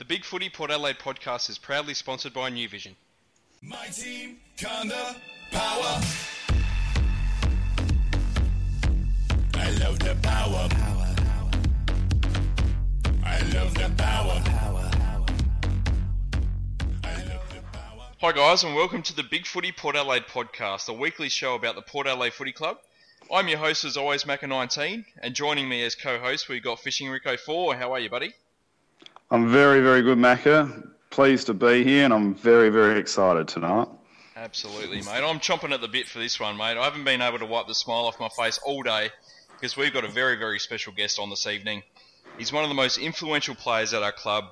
The Big Footy Port Adelaide podcast is proudly sponsored by New Vision. My team, kinda power. I love the power. Power, power. I love the power. Power, power. I love the power. Hi guys, and welcome to the Big Footy Port Adelaide podcast, a weekly show about the Port Adelaide Footy Club. I'm your host as always, Macca19, and joining me as co-host we've got Fishing Rico 4. How are you, buddy? I'm very, very good, Macca. Pleased to be here, and I'm very, very excited tonight. Absolutely, mate. I'm chomping at the bit for this one, mate. I haven't been able to wipe the smile off my face all day because we've got a very, very special guest on this evening. He's one of the most influential players at our club.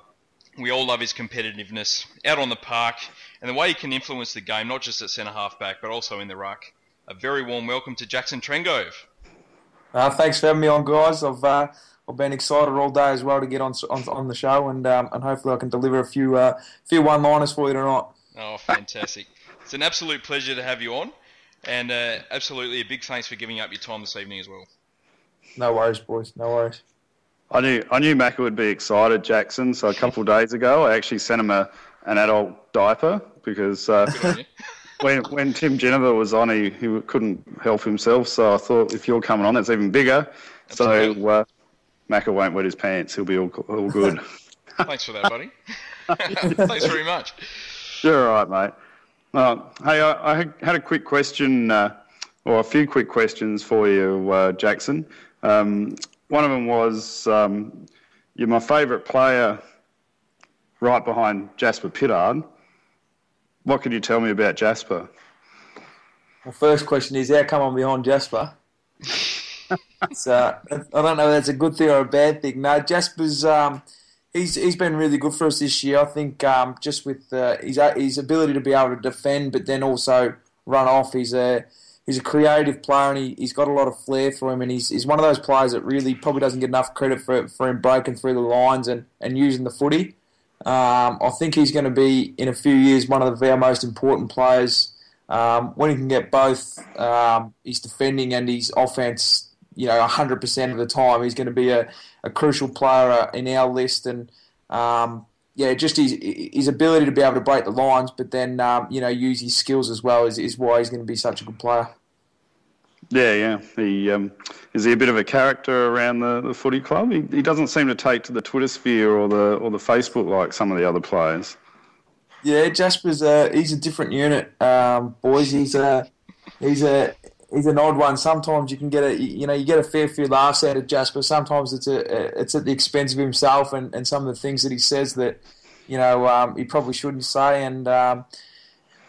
We all love his competitiveness out on the park and the way he can influence the game, not just at centre half back, but also in the ruck. A very warm welcome to Jackson Trengove. Uh, thanks for having me on, guys. I've uh, I've been excited all day as well to get on on, on the show, and um, and hopefully I can deliver a few uh, few one liners for you tonight. Oh, fantastic! it's an absolute pleasure to have you on, and uh, absolutely a big thanks for giving up your time this evening as well. No worries, boys. No worries. I knew I knew Macca would be excited, Jackson. So a couple of days ago, I actually sent him a an adult diaper because uh, when when Tim Ginever was on, he, he couldn't help himself. So I thought if you're coming on, it's even bigger. Absolutely. So uh, Macca won't wet his pants. He'll be all, all good. Thanks for that, buddy. Thanks very much. You're all right, mate. Uh, hey, I, I had a quick question, uh, or a few quick questions for you, uh, Jackson. Um, one of them was um, you're my favourite player right behind Jasper Pittard. What can you tell me about Jasper? Well, first question is how come I'm behind Jasper? so I don't know if that's a good thing or a bad thing. No, Jasper's um, he's he's been really good for us this year. I think um, just with uh, his his ability to be able to defend, but then also run off. He's a he's a creative player and he, he's got a lot of flair for him. And he's, he's one of those players that really probably doesn't get enough credit for for him breaking through the lines and, and using the footy. Um, I think he's going to be in a few years one of the, our most important players. Um, when he can get both um, his defending and his offense you know, 100% of the time. He's going to be a, a crucial player uh, in our list. And, um, yeah, just his, his ability to be able to break the lines, but then, um, you know, use his skills as well is, is why he's going to be such a good player. Yeah, yeah. He um, is he a bit of a character around the, the footy club? He, he doesn't seem to take to the Twitter sphere or the or the Facebook like some of the other players. Yeah, Jasper's a, he's a different unit, um, boys. He's a he's a he's an odd one. Sometimes you can get a you know you get a fair few laughs out of Jasper. Sometimes it's a it's at the expense of himself and, and some of the things that he says that you know um, he probably shouldn't say. And um,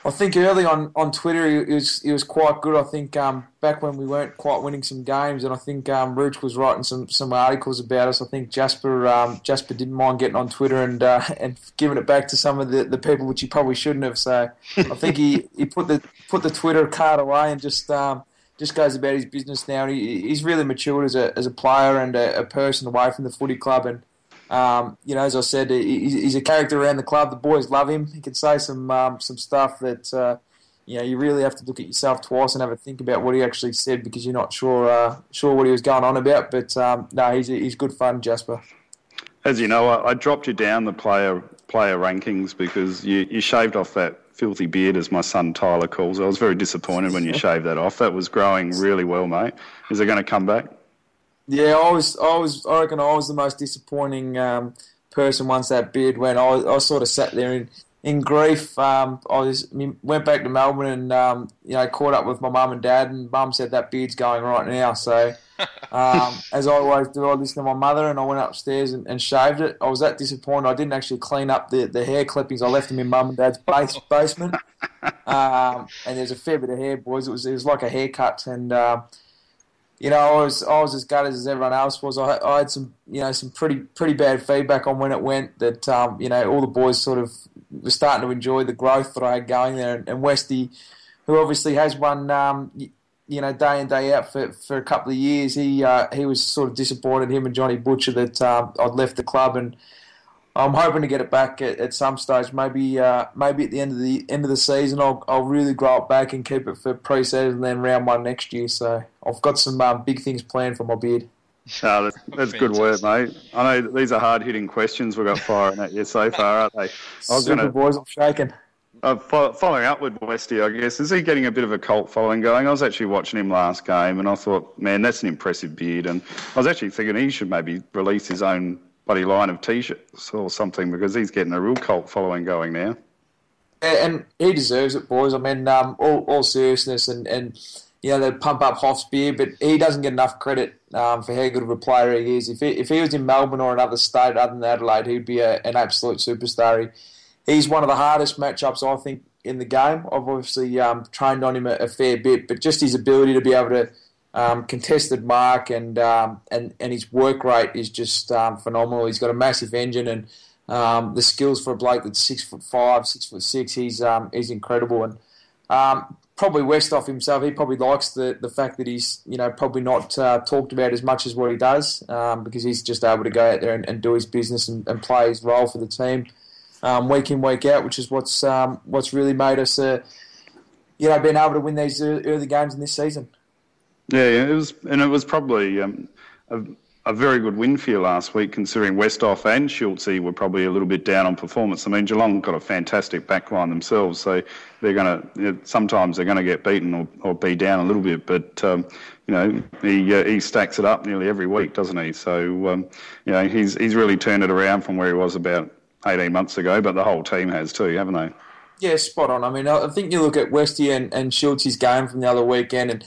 I think early on, on Twitter he was he was quite good. I think um, back when we weren't quite winning some games, and I think um, was writing some, some articles about us. I think Jasper um, Jasper didn't mind getting on Twitter and uh, and giving it back to some of the, the people which he probably shouldn't have. So I think he, he put the put the Twitter card away and just um, just goes about his business now. He, he's really matured as a, as a player and a, a person away from the footy club. And, um, you know, as I said, he, he's a character around the club. The boys love him. He can say some um, some stuff that, uh, you know, you really have to look at yourself twice and have a think about what he actually said because you're not sure uh, sure what he was going on about. But, um, no, he's, he's good fun, Jasper. As you know, I, I dropped you down the player player rankings because you, you shaved off that filthy beard, as my son Tyler calls it. I was very disappointed when you shaved that off. That was growing really well, mate. Is it going to come back? Yeah, I was, I was, I reckon I was the most disappointing um, person once that beard went. I, I sort of sat there in, in grief. Um, I was went back to Melbourne and um, you know caught up with my mum and dad, and mum said that beard's going right now. So um, as I always do, I listened to my mother and I went upstairs and, and, shaved it. I was that disappointed. I didn't actually clean up the, the hair clippings. I left them in mum and dad's base, basement. Um, and there's a fair bit of hair, boys. It was it was like a haircut, and uh, you know I was I was as gutted as everyone else was. I, I had some you know some pretty pretty bad feedback on when it went. That um, you know all the boys sort of were starting to enjoy the growth that I had going there, and, and Westy, who obviously has one. Um, you know, day in day out for, for a couple of years. He uh, he was sort of disappointed him and Johnny Butcher that um, I'd left the club, and I'm hoping to get it back at, at some stage. Maybe uh, maybe at the end of the end of the season, I'll I'll really grow it back and keep it for pre-season and then round one next year. So I've got some um, big things planned for my beard. No, that's, that's good work, mate. I know these are hard hitting questions we've got firing at you so far, aren't they? I was Super to boys, I'm shaking. Uh, following up with Westy, I guess, is he getting a bit of a cult following going? I was actually watching him last game and I thought, man, that's an impressive beard. And I was actually thinking he should maybe release his own bloody line of t-shirts or something because he's getting a real cult following going now. and he deserves it, boys. I mean, um, all, all seriousness, and, and you know they pump up Hoff's beer, but he doesn't get enough credit um, for how good of a player he is. If he, if he was in Melbourne or another state other than Adelaide, he'd be a, an absolute superstar. He, he's one of the hardest matchups I think in the game. I've obviously um, trained on him a, a, fair bit, but just his ability to be able to um, contested mark and um, and and his work rate is just um, phenomenal. He's got a massive engine and um, the skills for a bloke that's six foot five, six foot six. He's um, he's incredible and um, probably Westhoff himself. He probably likes the, the fact that he's you know probably not uh, talked about as much as what he does because he's just able to go out there and, and do his business and, and, play his role for the team week in week out, which is what's what's really made us uh, you know being able to win these early games in this season. Yeah, it was, and it was probably um, a, a, very good win for you last week, considering Westhoff and Schultze were probably a little bit down on performance. I mean, Geelong got a fantastic backline themselves, so they're going to you know, sometimes they're going to get beaten or, or be down a little bit, but um, you know he uh, he stacks it up nearly every week, doesn't he? So um, you know he's he's really turned it around from where he was about 18 months ago, but the whole team has too, haven't they? Yeah, spot on. I mean, I think you look at Westy and, and Schultze's game from the other weekend and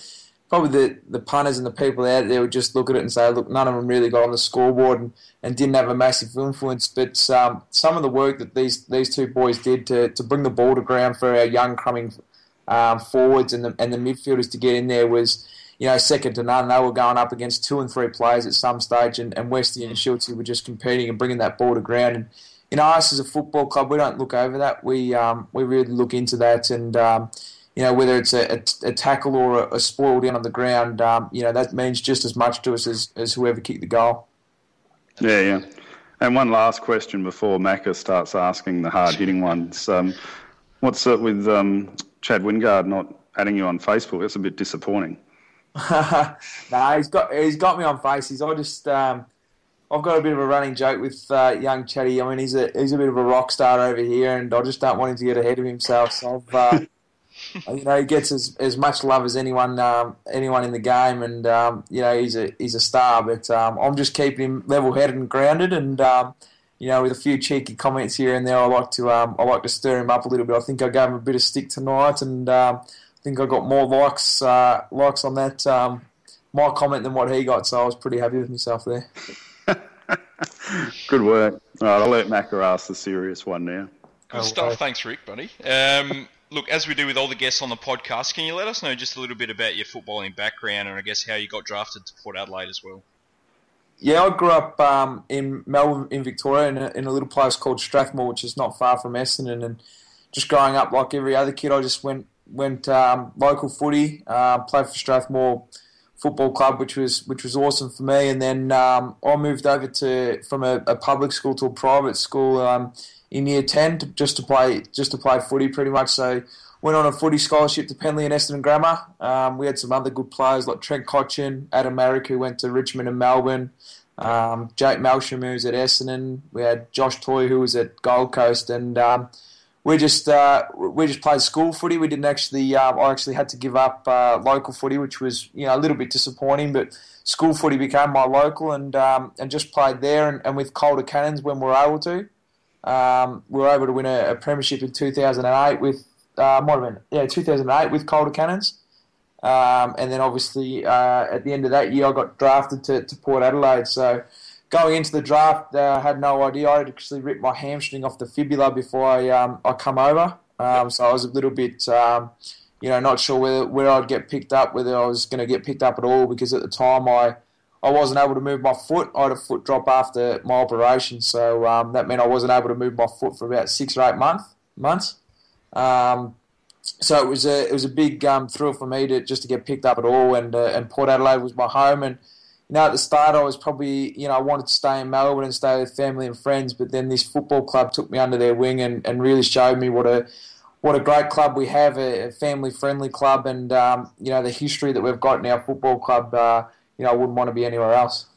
probably the, the punters and the people out there would just look at it and say, look, none of them really got on the scoreboard and, and didn't have a massive influence. But um, some of the work that these these two boys did to, to bring the ball to ground for our young coming um, forwards and the, and the midfielders to get in there was, you know, second to none. They were going up against two and three players at some stage, and, and Westy and Schultze were just competing and bringing that ball to ground. And, you know, us as a football club, we don't look over that. We um, we really look into that and um, you know, whether it's a, a, a tackle or a, a, spoil down on the ground, um, you know, that means just as much to us as, as whoever kicked the goal. Yeah, yeah. And one last question before Macca starts asking the hard hitting ones. Um, what's it with um, Chad Wingard not adding you on Facebook? That's a bit disappointing. no, nah, he's got he's got me on faces. I just um, I've got a bit of a running joke with uh, young Chatty. I mean, he's a he's a bit of a rock star over here, and I just don't want him to get ahead of himself. So I've uh, you know, he gets as, as much love as anyone um, anyone in the game, and um, you know he's a he's a star. But um, I'm just keeping him level headed and grounded, and um, you know with a few cheeky comments here and there, I like to um, I like to stir him up a little bit. I think I gave him a bit of stick tonight, and um, I think I got more likes uh, likes on that my comment than what he got. So I was pretty happy with myself there. Good work. All right, I'll let Macca ask the serious one now. Good stuff. Thanks, Rick, buddy. Um, look, as we do with all the guests on the podcast, can you let us know just a little bit about your footballing background and I guess how you got drafted to Port Adelaide as well? Yeah, I grew up um, in Melbourne, in Victoria, in a, in a, little place called Strathmore, which is not far from Essendon. And just growing up like every other kid, I just went went um, local footy, uh, played for Strathmore Football Club, which was which was awesome for me. And then um, I moved over to from a, a, public school to a private school um, in year ten to, just to play just to play footy pretty much. So went on a footy scholarship to Penleigh and Essendon Grammar. Um, we had some other good players like Trent Cotchin, Adam Merrick, who went to Richmond and Melbourne. Um, Jake Melksham, who was at Essendon. We had Josh Toy, who was at Gold Coast, and um, we just uh, we just played school footy. We didn't actually. Uh, I actually had to give up uh, local footy, which was you know a little bit disappointing. But school footy became my local, and um, and just played there and, and with Calder Cannons when we were able to. Um, we were able to win a, a premiership in 2008 with uh, might have been yeah 2008 with Calder Cannons, um, and then obviously uh, at the end of that year I got drafted to, to Port Adelaide. So going into the draft, uh, I had no idea. I had actually ripped my hamstring off the fibula before I um, I come over, um, so I was a little bit. Um, you know, not sure whether where I'd get picked up, whether I was going to get picked up at all, because at the time I I wasn't able to move my foot. I had a foot drop after my operation, so um, that meant I wasn't able to move my foot for about six or eight month, months. Um, so it was a it was a big um, thrill for me to just to get picked up at all, and uh, and Port Adelaide was my home. And you know, at the start, I was probably you know I wanted to stay in Melbourne and stay with family and friends, but then this football club took me under their wing and, and really showed me what a what a great club we have, a, family friendly club, and um, you know the history that we've got in our football club. Uh, you know, I wouldn't want to be anywhere else.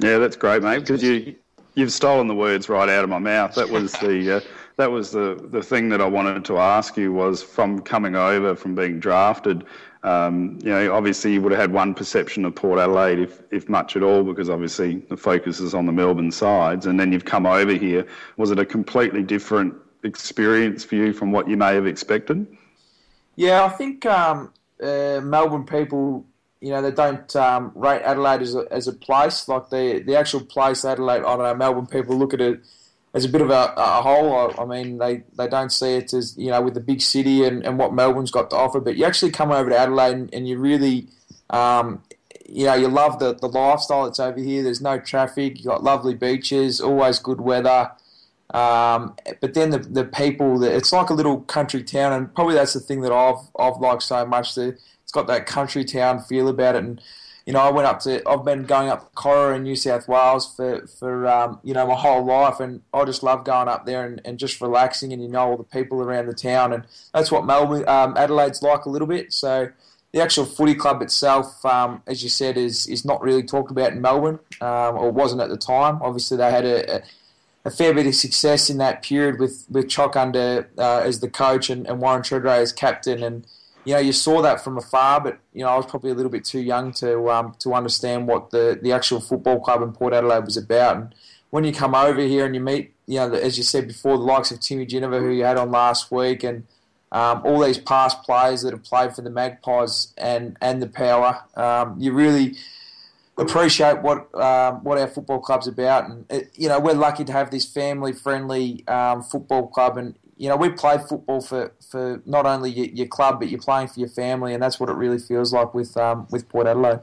Yeah, that's great, mate. Because you you've stolen the words right out of my mouth. That was the uh, that was the the thing that I wanted to ask you was from coming over from being drafted. Um, you know, obviously you would have had one perception of Port Adelaide, if if much at all, because obviously the focus is on the Melbourne sides, and then you've come over here. Was it a completely different experience for you from what you may have expected? Yeah, I think um, uh, Melbourne people, you know, they don't um, rate Adelaide as a, as a place. Like the the actual place, Adelaide, I don't know, Melbourne people look at it as a bit of a, a whole. I, I mean, they, they don't see it as, you know, with the big city and, and what Melbourne's got to offer. But you actually come over to Adelaide and, and you really, um, you know, you love the, the lifestyle that's over here. There's no traffic. you got lovely beaches, always good weather. Um, but then the the people, it's like a little country town, and probably that's the thing that I've I've liked so much. The, it's got that country town feel about it, and you know I went up to I've been going up Cora in New South Wales for for um, you know my whole life, and I just love going up there and, and just relaxing, and you know all the people around the town, and that's what Melbourne um, Adelaide's like a little bit. So the actual footy club itself, um, as you said, is is not really talked about in Melbourne, um, or wasn't at the time. Obviously, they had a, a, a fair bit of success in that period with with Chock under uh, as the coach and, and Warren Tredrea as captain, and you know you saw that from afar. But you know I was probably a little bit too young to um, to understand what the the actual football club in Port Adelaide was about. And when you come over here and you meet, you know, as you said before, the likes of Timmy Ginever, who you had on last week, and um, all these past players that have played for the Magpies and and the Power, um, you really appreciate what um, what our football club's about. And it, you know, we're lucky to have this family friendly um, football club, and you know, we play football for, for not only your, your, club, but you're playing for your family, and that's what it really feels like with um, with Port Adelaide.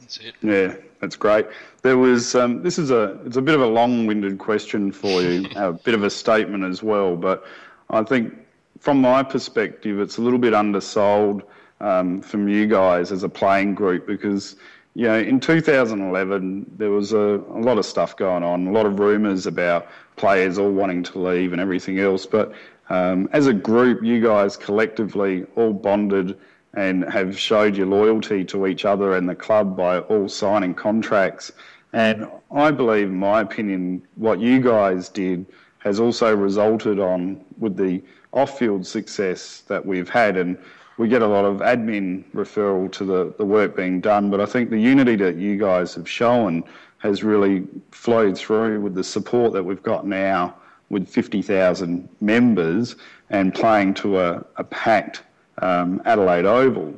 That's it. Yeah, that's great. There was um, this is a it's a bit of a long-winded question for you, a bit of a statement as well, but I think from my perspective, it's a little bit undersold um, from you guys as a playing group because you know, in 2011, there was a, a lot of stuff going on, a lot of rumours about players all wanting to leave and everything else. But um, as a group, you guys collectively all bonded and have showed your loyalty to each other and the club by all signing contracts. And I believe, in my opinion, what you guys did has also resulted on with the off-field success that we've had. And we get a lot of admin referral to the, the work being done, but I think the unity that you guys have shown has really flowed through with the support that we've got now with 50,000 members and playing to a, a packed um, Adelaide Oval.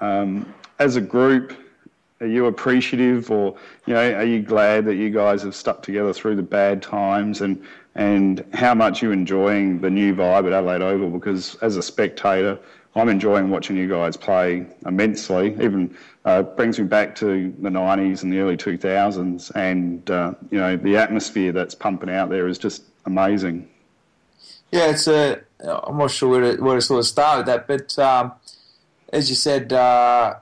Um, as a group, are you appreciative or you know are you glad that you guys have stuck together through the bad times and and how much you enjoying the new vibe at Adelaide Oval because as a spectator I'm enjoying watching you guys play immensely. Even uh, brings me back to the 90s and the early 2000s, and uh, you know the atmosphere that's pumping out there is just amazing. Yeah, it's a. I'm not sure where to, where to sort of start with that, but um, as you said, uh,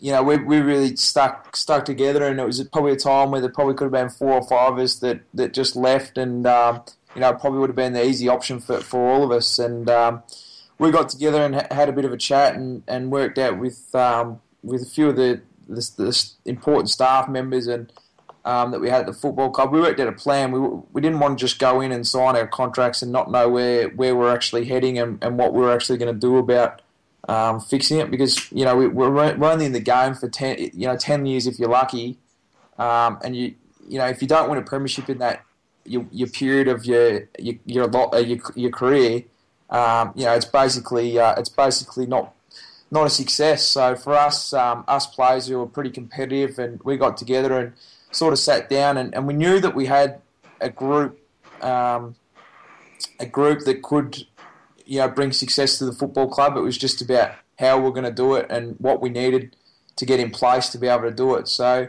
you know, we, we really stuck stuck together, and it was probably a time where there probably could have been four or five of us that, that just left, and um, you know, probably would have been the easy option for, for all of us, and. Um, we got together and had a bit of a chat and, and worked out with um, with a few of the, the, the important staff members and um, that we had at the football club. We worked out a plan. We, we didn't want to just go in and sign our contracts and not know where, where we're actually heading and, and what we're actually going to do about um, fixing it because you know we, we're, only in the game for ten you know ten years if you're lucky, um, and you you know if you don't win a premiership in that your, your period of your your your, uh, your, your career um, you know, it's basically uh, it's basically not not a success. So for us, um, us players who were pretty competitive, and we got together and sort of sat down, and, and we knew that we had a group, um, a group that could, you know, bring success to the football club. It was just about how we're going to do it and what we needed to get in place to be able to do it. So,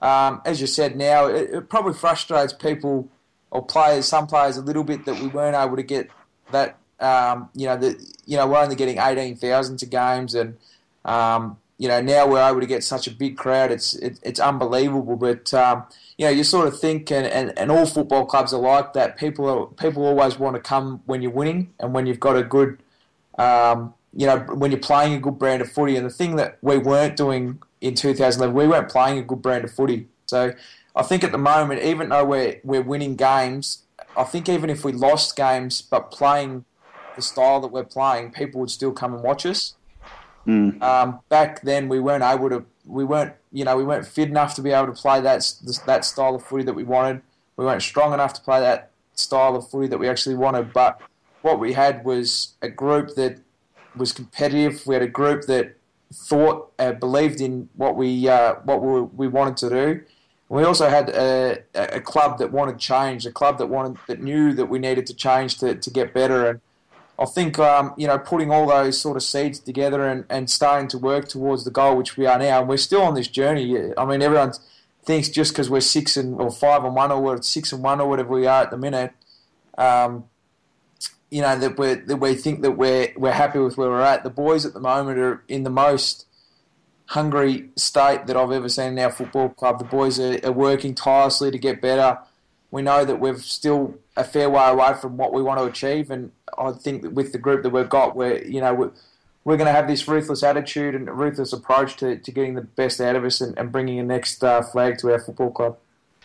um, as you said, now it, it probably frustrates people or players, some players, a little bit that we weren't able to get that um, you know, the, you know, we're only getting 18,000 to games, and um, you know, now we're able to get such a big crowd. It's it, it's unbelievable. But um, you know, you sort of think, and, and, and all football clubs are like that. People are, people always want to come when you're winning, and when you've got a good, um, you know, when you're playing a good brand of footy. And the thing that we weren't doing in 2011, we weren't playing a good brand of footy. So I think at the moment, even though we're we're winning games, I think even if we lost games but playing the style that we're playing, people would still come and watch us. Mm. Um, back then, we weren't able to. We weren't, you know, we weren't fit enough to be able to play that that style of footy that we wanted. We weren't strong enough to play that style of footy that we actually wanted. But what we had was a group that was competitive. We had a group that thought, uh, believed in what we uh, what we, we wanted to do. We also had a, a club that wanted change, a club that wanted that knew that we needed to change to, to get better. And I think um, you know putting all those sort of seeds together and, and starting to work towards the goal, which we are now, and we're still on this journey. I mean, everyone thinks just because we're six and or five and one or we're six and one or whatever we are at the minute, um, you know that we that we think that we're we're happy with where we're at. The boys at the moment are in the most hungry state that I've ever seen in our football club. The boys are, are working tirelessly to get better. We know that we're still a fair way away from what we want to achieve, and I think that with the group that we've got, we're you know we're, we're going to have this ruthless attitude and ruthless approach to, to getting the best out of us and, and bringing a next uh, flag to our football club.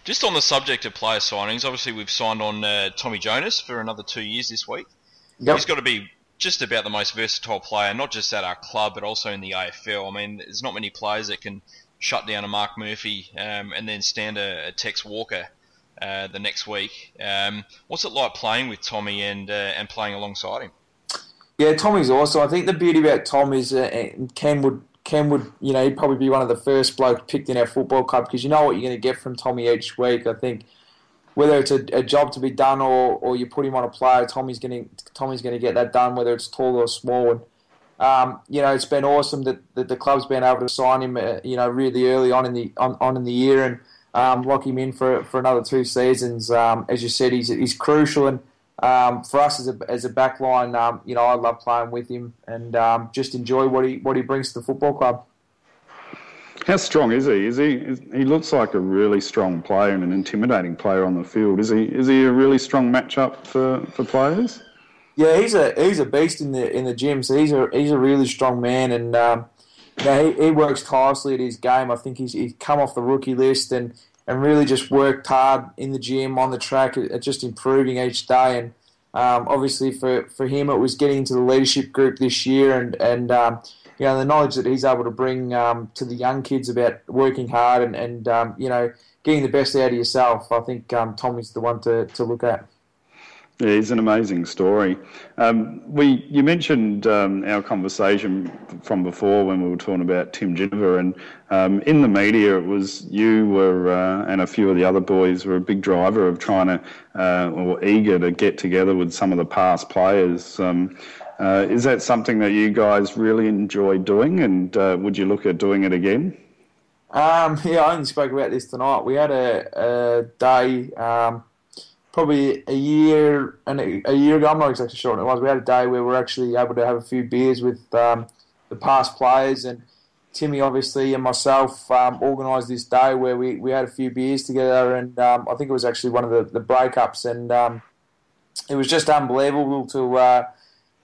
Just on the subject of player signings, obviously we've signed on uh, Tommy Jonas for another two years this week. Yep. He's got to be just about the most versatile player, not just at our club, but also in the AFL. I mean, there's not many players that can shut down a Mark Murphy um, and then stand a, a Tex Walker uh, the next week. Um, what's it like playing with Tommy and uh, and playing alongside him? Yeah, Tommy's awesome. I think the beauty about Tom is, uh, Ken would, Ken would, you know, he'd probably be one of the first blokes picked in our football club because you know what you're going to get from Tommy each week. I think whether it's a, a job to be done or, or you put him on a player, Tommy's going to Tommy's going to get that done, whether it's tall or small. And um, you know, it's been awesome that, that the club's been able to sign him, uh, you know, really early on in the on, on in the year and um, lock him in for for another two seasons. Um, as you said, he's he's crucial and. Um, for us as a as a backline, um, you know, I love playing with him and um, just enjoy what he what he brings to the football club. How strong is he? Is he? Is, he looks like a really strong player and an intimidating player on the field. Is he? Is he a really strong matchup for, for players? Yeah, he's a he's a beast in the in the gym. So he's a he's a really strong man, and um, you know, he, he works tirelessly at his game. I think he's he's come off the rookie list and, and really just worked hard in the gym on the track at, just improving each day. And um, obviously for, for him, it was getting into the leadership group this year, and and um, you know the knowledge that he's able to bring um, to the young kids about working hard and and um, you know getting the best out of yourself. I think um, Tommy's the one to, to look at. Yeah, he's an amazing story. Um, we, you mentioned um, our conversation from before when we were talking about Tim Ginever, and um, in the media, it was you were uh, and a few of the other boys were a big driver of trying to uh, or eager to get together with some of the past players. Um, uh, is that something that you guys really enjoy doing, and uh, would you look at doing it again? Um, yeah, I only spoke about this tonight. We had a, a day, um, probably a year and a, year ago. I'm not exactly sure when it was. We had a day where we were actually able to have a few beers with um, the past players, and Timmy obviously and myself um, organised this day where we, we had a few beers together, and um, I think it was actually one of the, the breakups, and um, it was just unbelievable to uh,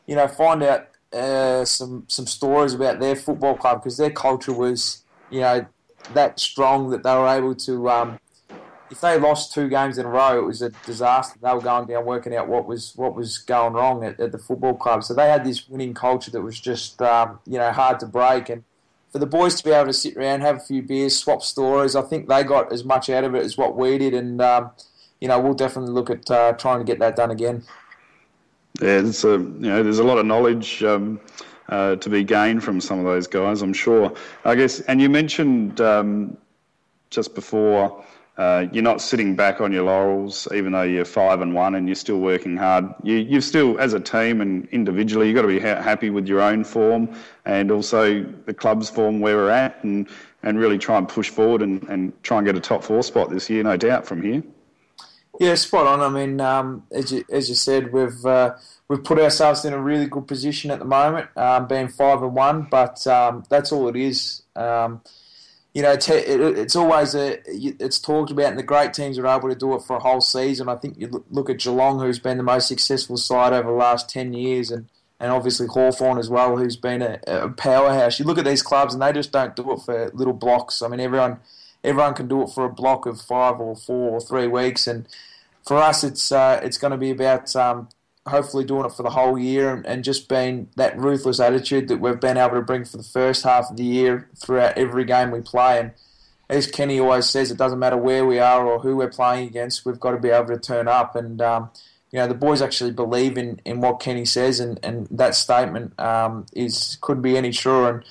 you know find out uh, some some stories about their football club because their culture was you know that strong that they were able to. If they lost two games in a row, it was a disaster. They were going down working out what was what was going wrong at, at the football club. So they had this winning culture that was just um, you know hard to break. And for the boys to be able to sit around, have a few beers, swap stories, I think they got as much out of it as what we did. And um, you know we'll definitely look at uh, trying to get that done again. Yeah, it's a, you know, there's a lot of knowledge um, uh, to be gained from some of those guys, I'm sure. I guess, and you mentioned um, just before uh, you're not sitting back on your laurels, even though you're five and one and you're still working hard. You, you've still, as a team and individually, you've got to be ha- happy with your own form and also the club's form where we're at, and and really try and push forward and, and try and get a top four spot this year, no doubt, from here. Yeah, spot on. I mean, um, as you as you said, we've uh, we've put ourselves in a really good position at the moment, um, being five and one. But um, that's all it is. You know, it's, it, it's always a it's talked about, and the great teams are able to do it for a whole season. I think you look at Geelong, who's been the most successful side over the last ten years, and and obviously Hawthorn as well, who's been a, a powerhouse. You look at these clubs, and they just don't do it for little blocks. I mean, everyone everyone can do it for a block of five or four or three weeks. And for us, it's uh, it's going to be about um, hopefully doing it for the whole year and, and just being that ruthless attitude that we've been able to bring for the first half of the year throughout every game we play. And as Kenny always says, it doesn't matter where we are or who we're playing against, we've got to be able to turn up. And, um, you know, the boys actually believe in, in what Kenny says, and, and that statement um, is could be any truer. And,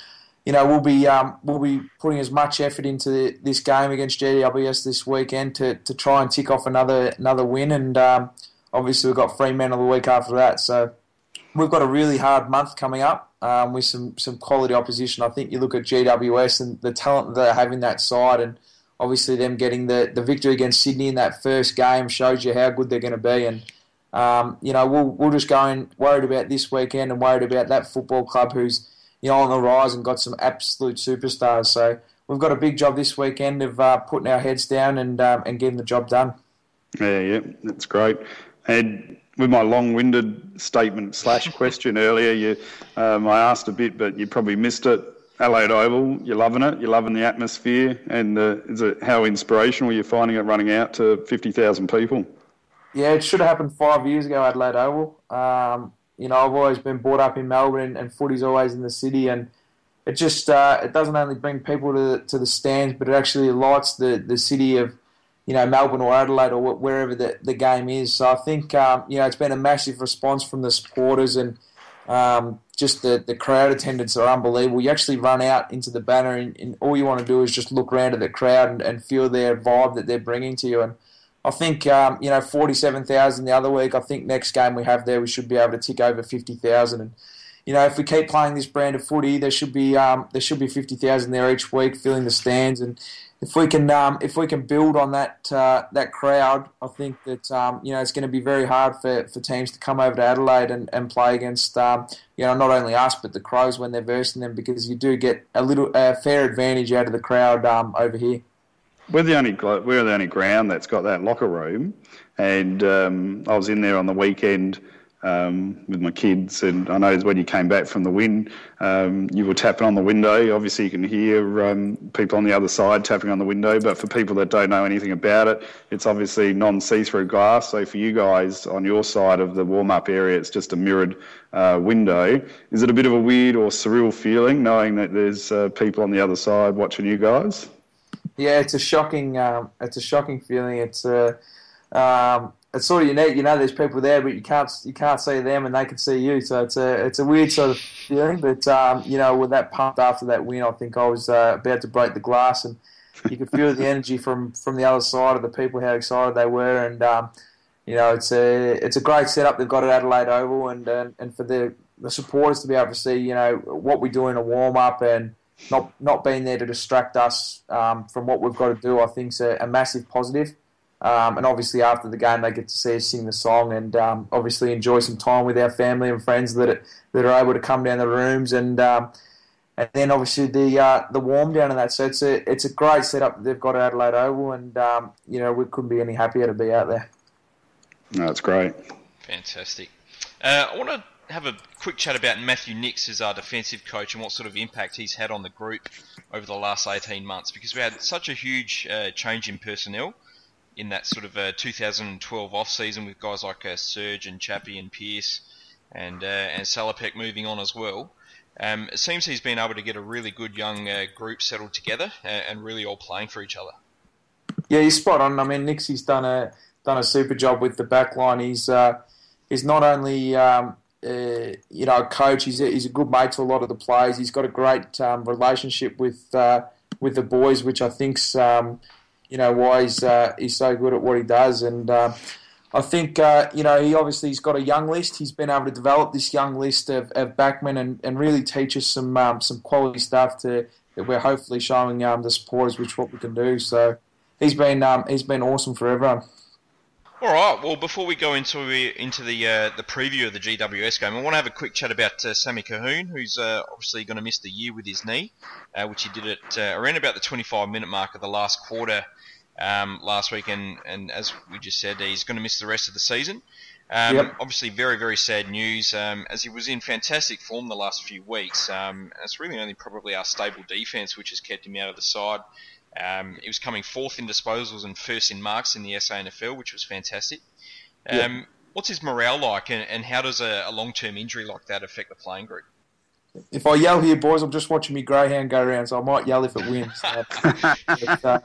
you know, we'll be um, we'll be putting as much effort into the, this game against GWS this weekend to, to try and tick off another another win. And um, obviously, we've got Fremantle the week after that. So we've got a really hard month coming up um, with some, some quality opposition. I think you look at GWS and the talent they have in that side, and obviously them getting the, the victory against Sydney in that first game shows you how good they're going to be. And um, you know, we'll we'll just go in worried about this weekend and worried about that football club who's you know on the rise and got some absolute superstars. So we've got a big job this weekend of uh, putting our heads down and um, and getting the job done. Yeah, yeah, that's great. And with my long-winded statement slash question earlier, you, um, I asked a bit, but you probably missed it. Adelaide Oval, you're loving it. You're loving the atmosphere, and uh, is it how inspirational you're finding it running out to fifty thousand people? Yeah, it should have happened five years ago, Adelaide Oval. Um, you know, I've always been brought up in Melbourne, and, and footy's always in the city, and it just uh, it doesn't only bring people to to the stands, but it actually lights the, the city of you know Melbourne or Adelaide or wherever the, the game is. So I think um, you know it's been a massive response from the supporters and um, just the, the crowd attendance are unbelievable. You actually run out into the banner and, and all you want to do is just look around at the crowd and, and feel their vibe that they're bringing to you. And I think um, you know forty-seven thousand the other week. I think next game we have there, we should be able to tick over fifty thousand. And you know, if we keep playing this brand of footy, there should be um, there should be fifty thousand there each week, filling the stands. And if we can um, if we can build on that uh, that crowd, I think that um, you know it's going to be very hard for, for teams to come over to Adelaide and, and play against um, you know not only us but the Crows when they're versing them because you do get a little a fair advantage out of the crowd um, over here. We're the only we're the only ground that's got that locker room, and um, I was in there on the weekend um, with my kids, and I know when you came back from the win, um, you were tapping on the window. Obviously, you can hear um, people on the other side tapping on the window, but for people that don't know anything about it, it's obviously non-see-through glass. So for you guys on your side of the warm-up area, it's just a mirrored uh, window. Is it a bit of a weird or surreal feeling knowing that there's uh, people on the other side watching you guys? Yeah, it's a shocking. Um, it's a shocking feeling. It's a. It's sort of unique. You know, there's people there, but you can't you can't see them, and they can see you. So it's a it's a weird sort of feeling. But um, you know, with that pumped after that win, I think I was uh, about to break the glass, and you could feel the energy from from the other side of the people, how excited they were, and um, you know, it's a it's a great setup they've got at Adelaide Oval, and and, and for the the supporters to be able to see, you know, what we do in a warm up and not not being there to distract us um, from what we've got to do, I think is a, a massive positive. Um, and obviously, after the game, they get to see us sing the song and um, obviously enjoy some time with our family and friends that are, that are able to come down the rooms and um, and then obviously the uh, the warm down and that. So it's a it's a great setup that they've got at Adelaide Oval, and um, you know we couldn't be any happier to be out there. No, it's great. Fantastic. Uh, I want to have a quick chat about Matthew Nicks as our defensive coach and what sort of impact he's had on the group over the last 18 months because we had such a huge uh, change in personnel in that sort of uh, 2012 off season with guys like uh, Serge and Chappie and Pearce and uh, and Salopek moving on as well. Um, it seems he's been able to get a really good young uh, group settled together and, and really all playing for each other. Yeah, he's spot on. I mean, Nixie's done a done a super job with the back line. He's uh, he's not only um, uh, you know, a coach. He's a, he's a good mate to a lot of the players. He's got a great um, relationship with uh, with the boys, which I think's um, you know why he's uh, he's so good at what he does. And uh, I think uh, you know he obviously he's got a young list. He's been able to develop this young list of, of backmen and, and really teach us some um, some quality stuff to that we're hopefully showing um, the supporters which what we can do. So he's been um, he's been awesome for everyone. All right. Well, before we go into into the uh, the preview of the GWS game, I want to have a quick chat about uh, Sammy Colquhoun, who's uh, obviously going to miss the year with his knee, uh, which he did at uh, around about the 25 minute mark of the last quarter um, last week, and, and as we just said, he's going to miss the rest of the season. Um, Yep. Obviously, very very sad news, um, as he was in fantastic form the last few weeks. Um, it's really only probably our stable defence which has kept him out of the side. Um, he was coming fourth in disposals and first in marks in the SANFL, which was fantastic. Um, Yeah. What's his morale like, and, and how does a, a long-term injury like that affect the playing group? If I yell here, boys, I'm just watching me greyhound go around, so I might yell if it wins. So, but, uh,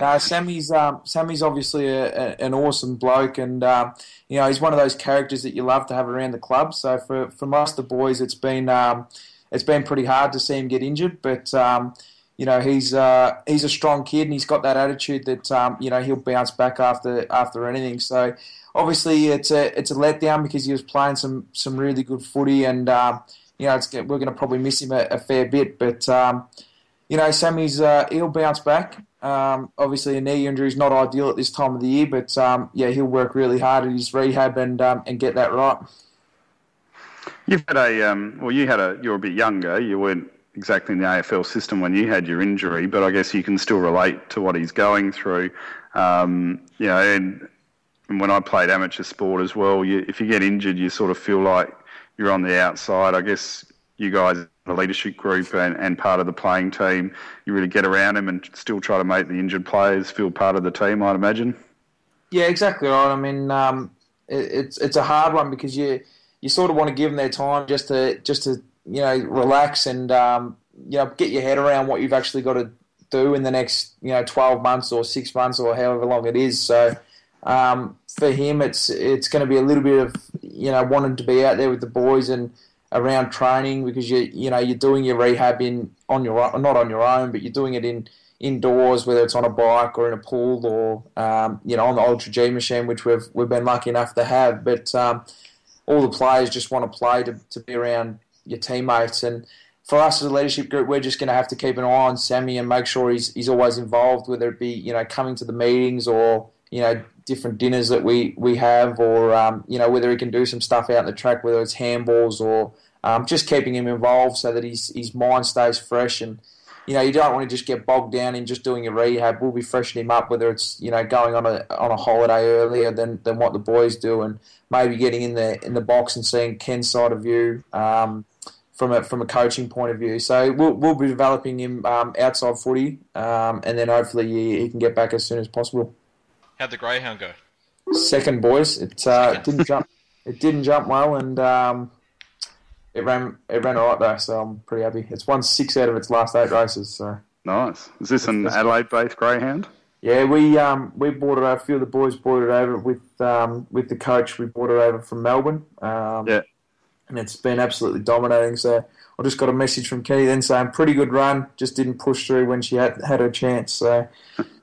no, Sammy's um, Sammy's obviously a, a, an awesome bloke, and um, you know he's one of those characters that you love to have around the club. So for for most of the boys, it's been um, it's been pretty hard to see him get injured, but um, you know he's uh, he's a strong kid, and he's got that attitude that um, you know he'll bounce back after after anything. So obviously it's a it's a letdown because he was playing some some really good footy, and um, you know we're going to probably miss him a, a fair bit. But um, you know, Sammy's uh, he'll bounce back. Um, obviously, a knee injury is not ideal at this time of the year, but um, yeah, he'll work really hard at his rehab and um, and get that right. You've had a well, you had a you're a bit younger. You weren't exactly in the AFL system when you had your injury, but I guess you can still relate to what he's going through. Um, you know, and, and when I played amateur sport as well, you, if you get injured, you sort of feel like you're on the outside. I guess you guys, the leadership group and, and part of the playing team, you really get around him and still try to make the injured players feel part of the team. I'd imagine. Yeah, exactly right. I mean, um, it, it's it's a hard one because you you sort of want to give them their time just to just to you know relax and um, you know get your head around what you've actually got to do in the next you know twelve months or six months or however long it is. So um, for him, it's it's going to be a little bit of you know wanting to be out there with the boys and around training because you you know you're doing your rehab in on your not on your own, but you're doing it in indoors, whether it's on a bike or in a pool or um, you know on the AlterG machine, which we've we've been lucky enough to have. But um, all the players just want to play to, to be around your teammates. And for us as a leadership group, we're just going to have to keep an eye on Sammy and make sure he's he's always involved, whether it be you know coming to the meetings or you know different dinners that we we have, or um, you know whether he can do some stuff out in the track, whether it's handballs or um, just keeping him involved so that his his mind stays fresh and you know, you don't want to just get bogged down in just doing a rehab. We'll be freshening him up, whether it's you know going on a on a holiday earlier than, than what the boys do, and maybe getting in the in the box and seeing Ken's side of view um, from a from a coaching point of view. So we'll we'll be developing him um, outside footy, um, and then hopefully he, he can get back as soon as possible. How'd the greyhound go? Second, boys, it uh, Second. didn't jump. It didn't jump well, and um, it ran it ran alright though. So I'm pretty happy. It's won six out of its last eight races. So. Nice. Is this an Adelaide-based greyhound? Yeah, we um, we brought it over. A few of the boys brought it over with um, with the coach. We brought it over from Melbourne. Um, Yeah. And it's been absolutely dominating. So I just got a message from Kenny then saying pretty good run, just didn't push through when she had had her chance. So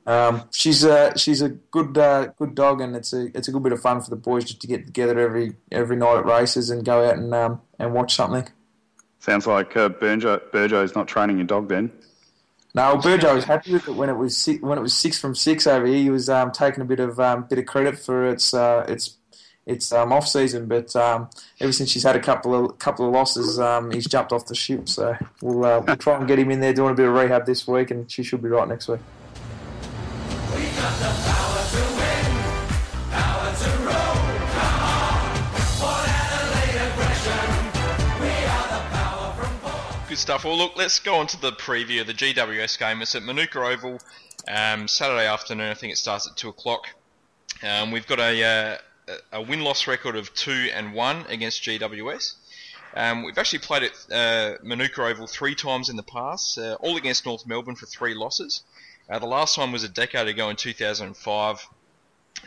um, she's a she's a good uh, good dog, and it's a it's a good bit of fun for the boys just to get together every every night at races and go out and um, and watch something. Sounds like uh, Burjo, Burjo's not training your dog then. No, Burjo was happy with it when it was six, when it was six from six over here. He was um, taking a bit of um, bit of credit for its uh, its its um, off season, but um, ever since she's had a couple of couple of losses, um, he's jumped off the ship. So we'll uh, we'll try and get him in there doing a bit of rehab this week, and she should be right next week. Good stuff. Well, look, let's go on to the preview of the GWS game. It's at Manuka Oval, um, Saturday afternoon. I think it starts at two o'clock. Um, we've got a, uh, a win-loss record of two and one against GWS. Um, we've actually played at uh, Manuka Oval three times in the past, uh, all against North Melbourne for three losses. Uh, the last time was a decade ago in 2005.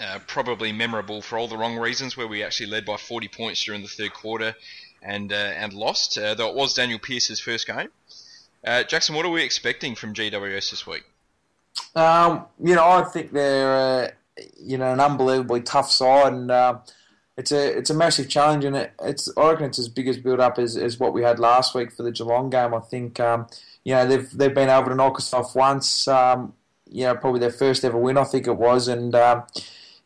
Uh, probably memorable for all the wrong reasons, where we actually led by 40 points during the third quarter and uh, and lost. Uh, though it was Danyle Pearce's first game. Jackson, what are we expecting from GWS this week? Um, you know, I think they're you know an unbelievably tough side, and uh, it's a it's a massive challenge, and it, it's I reckon it's as big as build up as, as what we had last week for the Geelong game. I think um, you know they've they've been able to knock us off once. Um, you know, probably their first ever win, I think it was, and um,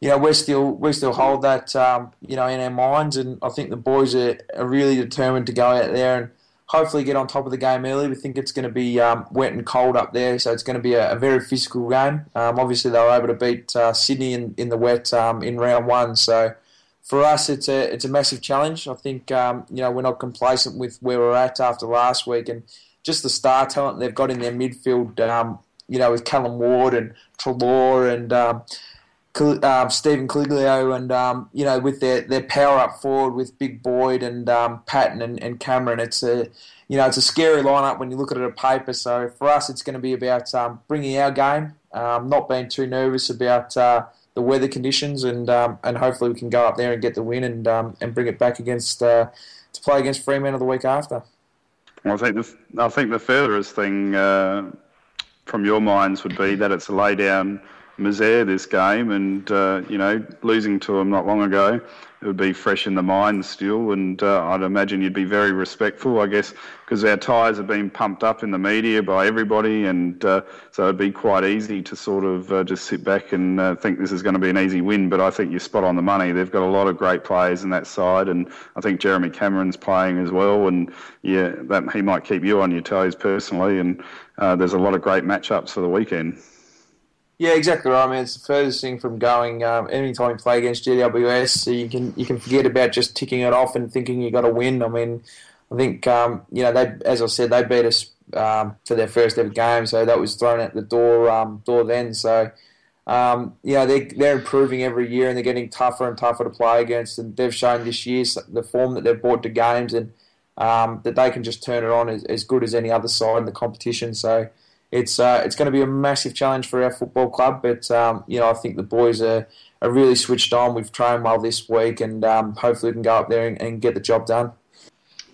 you know we're still we still hold that um, you know in our minds, and I think the boys are, are really determined to go out there and hopefully get on top of the game early. We think it's going to be um, wet and cold up there, so it's going to be a, a very physical game. Um, obviously, they were able to beat uh, Sydney in, in the wet um, in round one, so for us, it's a it's a massive challenge. I think um, you know we're not complacent with where we're at after last week, and just the star talent they've got in their midfield. Um, you know, with Callan Ward and Treloar and um, Stephen Caligiuri and um, you know with their, their power up forward with Big Boyd and um, Patton and, and Cameron, it's a you know it's a scary lineup when you look at it on paper. So for us, it's going to be about um, bringing our game, um, not being too nervous about uh, the weather conditions, and um, and hopefully we can go up there and get the win and and bring it back against uh, to play against Fremantle the week after. Well, I think the I think the furthest thing uh, from your minds would be that it's a lay down misère this game, and uh, you know losing to them not long ago, it would be fresh in the mind still, and uh, I'd imagine you'd be very respectful, I guess, because our tyres have been pumped up in the media by everybody, and uh, so it'd be quite easy to sort of uh, just sit back and uh, think this is going to be an easy win. But I think you're spot on the money. They've got a lot of great players in that side, and I think Jeremy Cameron's playing as well, and yeah, that he might keep you on your toes personally, and uh, there's a lot of great matchups for the weekend. Yeah, exactly right. I mean, it's the furthest thing from going. Um, anytime you play against GWS, so you can you can forget about just ticking it off and thinking you got to win. I mean, I think um, you know they, as I said, they beat us um, for their first ever game, so that was thrown at the door um, door then. So um, you know they they're improving every year and they're getting tougher and tougher to play against, and they've shown this year the form that they've brought to games and um, that they can just turn it on as, as good as any other side in the competition. So it's uh, it's going to be a massive challenge for our football club. But um, you know, I think the boys are, are really switched on. We've trained well this week, and um, hopefully we can go up there and, and, get the job done.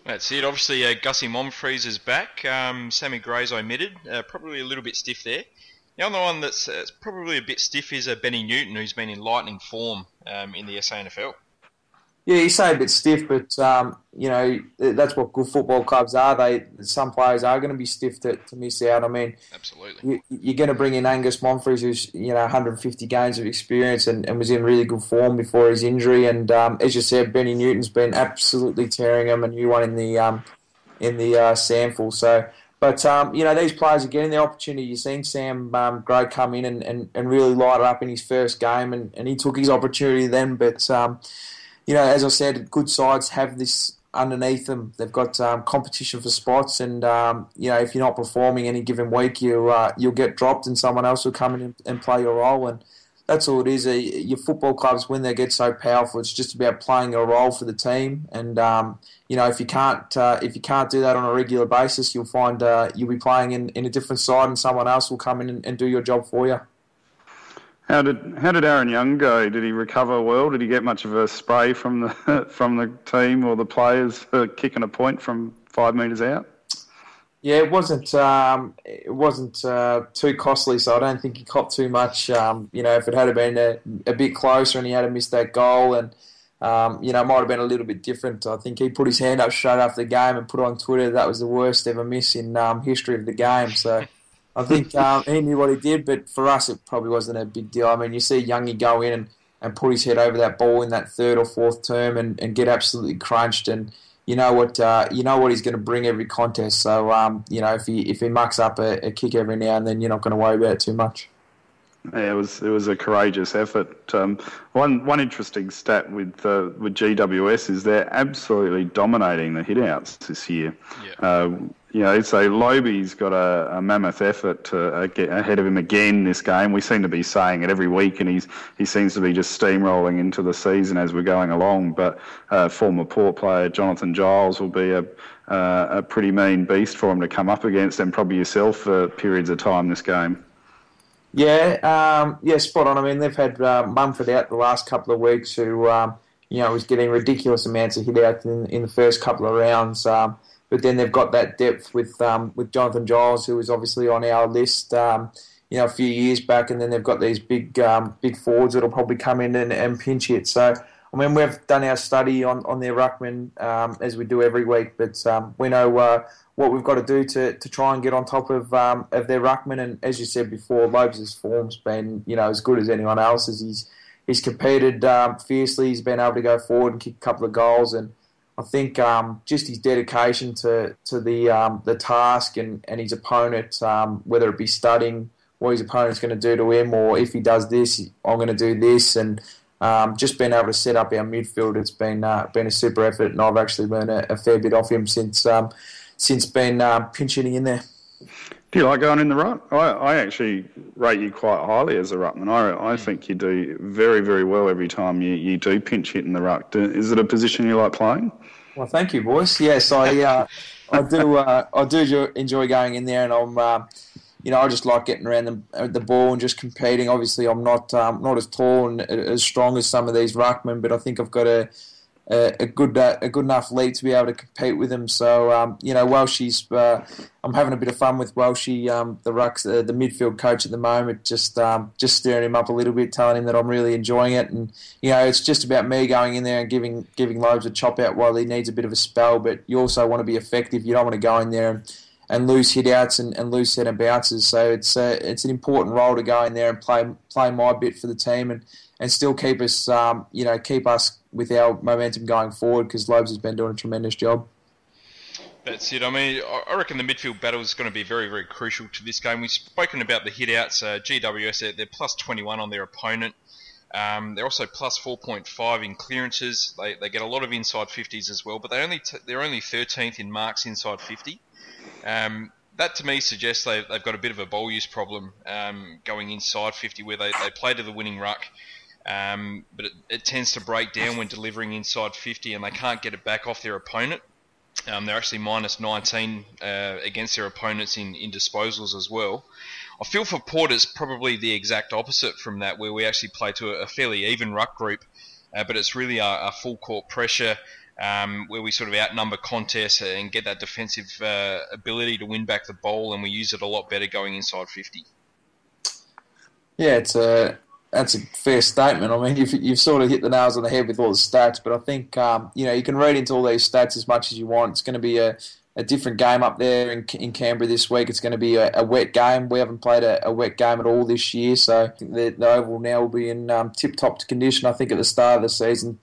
That's it. Obviously, uh, Gussie Monfries is back. Um, Sammy Gray's omitted. Uh, probably a little bit stiff there. The other one that's uh, probably a bit stiff is uh, Benny Newton, who's been in lightning form um, in the SANFL. Yeah, you say a bit stiff, but um, you know that's what good football clubs are. They some players are going to be stiff to, to miss out. I mean, absolutely, you, are going to bring in Angus Monfries, who's you know 150 games of experience and, and was in really good form before his injury. And um, as you said, Benny Newton's been absolutely tearing him, a new one in the um, in the uh, SANFL. So. But um, you know these players are getting the opportunity. You've seen Sam um, Gray come in and, and, and really light it up in his first game, and, and he took his opportunity then. But um, you know, as I said, good sides have this underneath them. They've got um, competition for spots, and um, you know, if you're not performing any given week, you uh, you'll get dropped, and someone else will come in and play your role. And that's all it is. Uh, your football clubs, when they get so powerful, it's just about playing a role for the team. And um, you know, if you can't uh, if you can't do that on a regular basis, you'll find uh, you'll be playing in, in a different side, and someone else will come in and, and do your job for you. How did how did Aaron Young go? Did he recover well? Did he get much of a spray from the from the team or the players for kicking a point from five metres out? Yeah, it wasn't um, it wasn't uh, too costly, so I don't think he copped too much. Um, you know, if it had been a, a, bit closer and he had missed that goal, and um, you know, it might have been a little bit different. I think he put his hand up straight after the game and put on Twitter that was the worst ever miss in um, history of the game. So. I think um, he knew what he did, but for us, it probably wasn't a big deal. I mean, you see Youngie go in and, and put his head over that ball in that third or fourth term and, and get absolutely crunched, and you know what uh, you know what he's going to bring every contest. So um, you know if he if he mucks up a, a kick every now and then, you're not going to worry about it too much. Yeah, it was it was a courageous effort. Um, one one interesting stat with uh, with GWS is they're absolutely dominating the hitouts this year. Yeah. Uh, you know, so Lobie's got a, a mammoth effort to, uh, get ahead of him again this game. We seem to be saying it every week, and he's he seems to be just steamrolling into the season as we're going along. But uh, former Port player Jonathan Giles will be a uh, a pretty mean beast for him to come up against, and probably yourself for periods of time this game. Yeah, um, yeah, spot on. I mean, they've had uh, Mumford out the last couple of weeks, who um, you know was getting ridiculous amounts of hit out in, in the first couple of rounds. Um, but then they've got that depth with um, with Jonathan Giles, who was obviously on our list, um, you know, a few years back, and then they've got these big um, big forwards that'll probably come in and, and pinch hit. So. I mean, we've done our study on, on their ruckman um, as we do every week, but um, we know uh, what we've got to do to, to try and get on top of um, of their ruckman. And as you said before, Lobes' form's been you know as good as anyone else's. He's he's competed um, fiercely. He's been able to go forward and kick a couple of goals, and I think um, just his dedication to to the um, the task and, and his opponent, um, whether it be studying what his opponent's going to do to him, or if he does this, I'm going to do this, and um, just being able to set up our midfield, it's been uh, been a super effort, and I've actually learned a, a fair bit off him since um, since been uh, pinch hitting in there. Do you like going in the ruck? I, I actually rate you quite highly as a ruckman. I, I think you do very, very well every time you, you do pinch hit in the ruck. Do, is it a position you like playing? Well, thank you, boys. Yes, I uh, I do uh, I do enjoy going in there, and I'm uh, you know I just like getting around the, the ball and just competing. Obviously, I'm not um, not as tall and as strong as some of these ruckmen, but I think I've got a a, good uh, a good enough lead to be able to compete with them. So um, you know, Welshie's uh, I'm having a bit of fun with Welshie, um, the rucks, uh, the midfield coach at the moment, just um, just stirring him up a little bit, telling him that I'm really enjoying it, and you know, it's just about me going in there and giving giving Lobes a chop out while he needs a bit of a spell, but you also want to be effective. You don't want to go in there and and lose hit outs and, and lose set and bounces. So it's a, it's an important role to go in there and play play my bit for the team and, and still keep us um, you know keep us with our momentum going forward because Lobes has been doing a tremendous job. That's it. I mean, I reckon the midfield battle is going to be very, very crucial to this game. We've spoken about the hitouts. Uh, GWS, they're plus 21 on their opponent. Um, they're also plus 4.5 in clearances. They, they get a lot of inside 50s as well, but they only t- they're only 13th in marks inside 50. Um, that to me suggests they, they've got a bit of a ball use problem um, going inside 50 where they, they play to the winning ruck. Um, but it, it, tends to break down when delivering inside 50 and they can't get it back off their opponent. Um, they're actually minus 19 uh, against their opponents in, in disposals as well. I feel for Port it's probably the exact opposite from that, where we actually play to a, fairly even ruck group, uh, but it's really a, a full court pressure um, where we sort of outnumber contests and get that defensive uh, ability to win back the ball, and we use it a lot better going inside 50. Yeah, it's a that's a fair statement. I mean, you've, you've sort of hit the nails on the head with all the stats, but I think um, you know you can read into all these stats as much as you want. It's going to be a, a different game up there in, in Canberra this week. It's going to be a, a wet game. We haven't played a, a, wet game at all this year, so the, the oval now will be in um, tip-top condition. I think at the start of the season,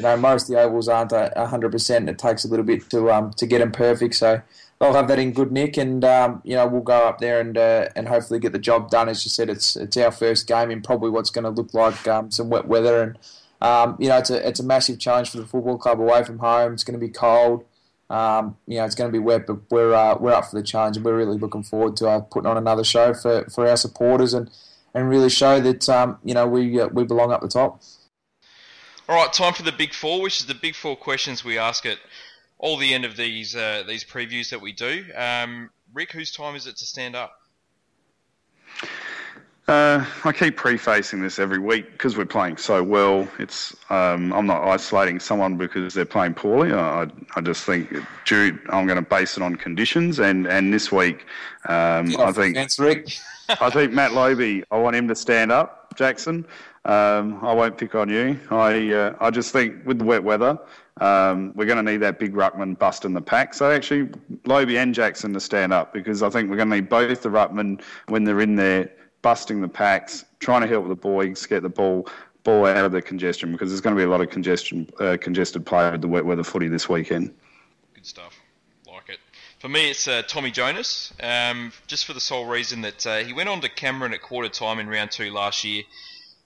you know, most of the ovals aren't hundred percent, it takes a little bit to um, to get them perfect. So they'll have that in good nick, and um, you know we'll go up there and uh, and hopefully get the job done. As you said, it's it's our first game in probably what's going to look like um, some wet weather, and um, you know it's a it's a massive challenge for the football club away from home. It's going to be cold. Um, you know it's going to be wet, but we're uh, we're up for the challenge, and we're really looking forward to uh, putting on another show for, for our supporters and, and really show that um, you know we uh, we belong up the top. All right, time for the big four, which is the big four questions we ask at all the end of these uh, these previews that we do. Um, Rick, whose time is it to stand up? Uh, I keep prefacing this every week because we're playing so well. It's um, I'm not isolating someone because they're playing poorly. I, I just think due, I'm going to base it on conditions. And, and this week, um, I think Rick. I think Matt Lobbe. I want him to stand up, Jackson. Um, I won't pick on you. I uh, I just think with the wet weather, um, we're going to need that big ruckman busting the pack. So actually, Lobbe and Jackson to stand up because I think we're going to need both the ruckman when they're in there busting the packs, trying to help the boys get the ball ball out of the congestion because there's going to be a lot of congestion uh, congested play with the wet weather footy this weekend. Good stuff. Like it. For me, it's uh, Tommy Jonas, um, just for the sole reason that uh, he went on to Cameron at quarter time in round two last year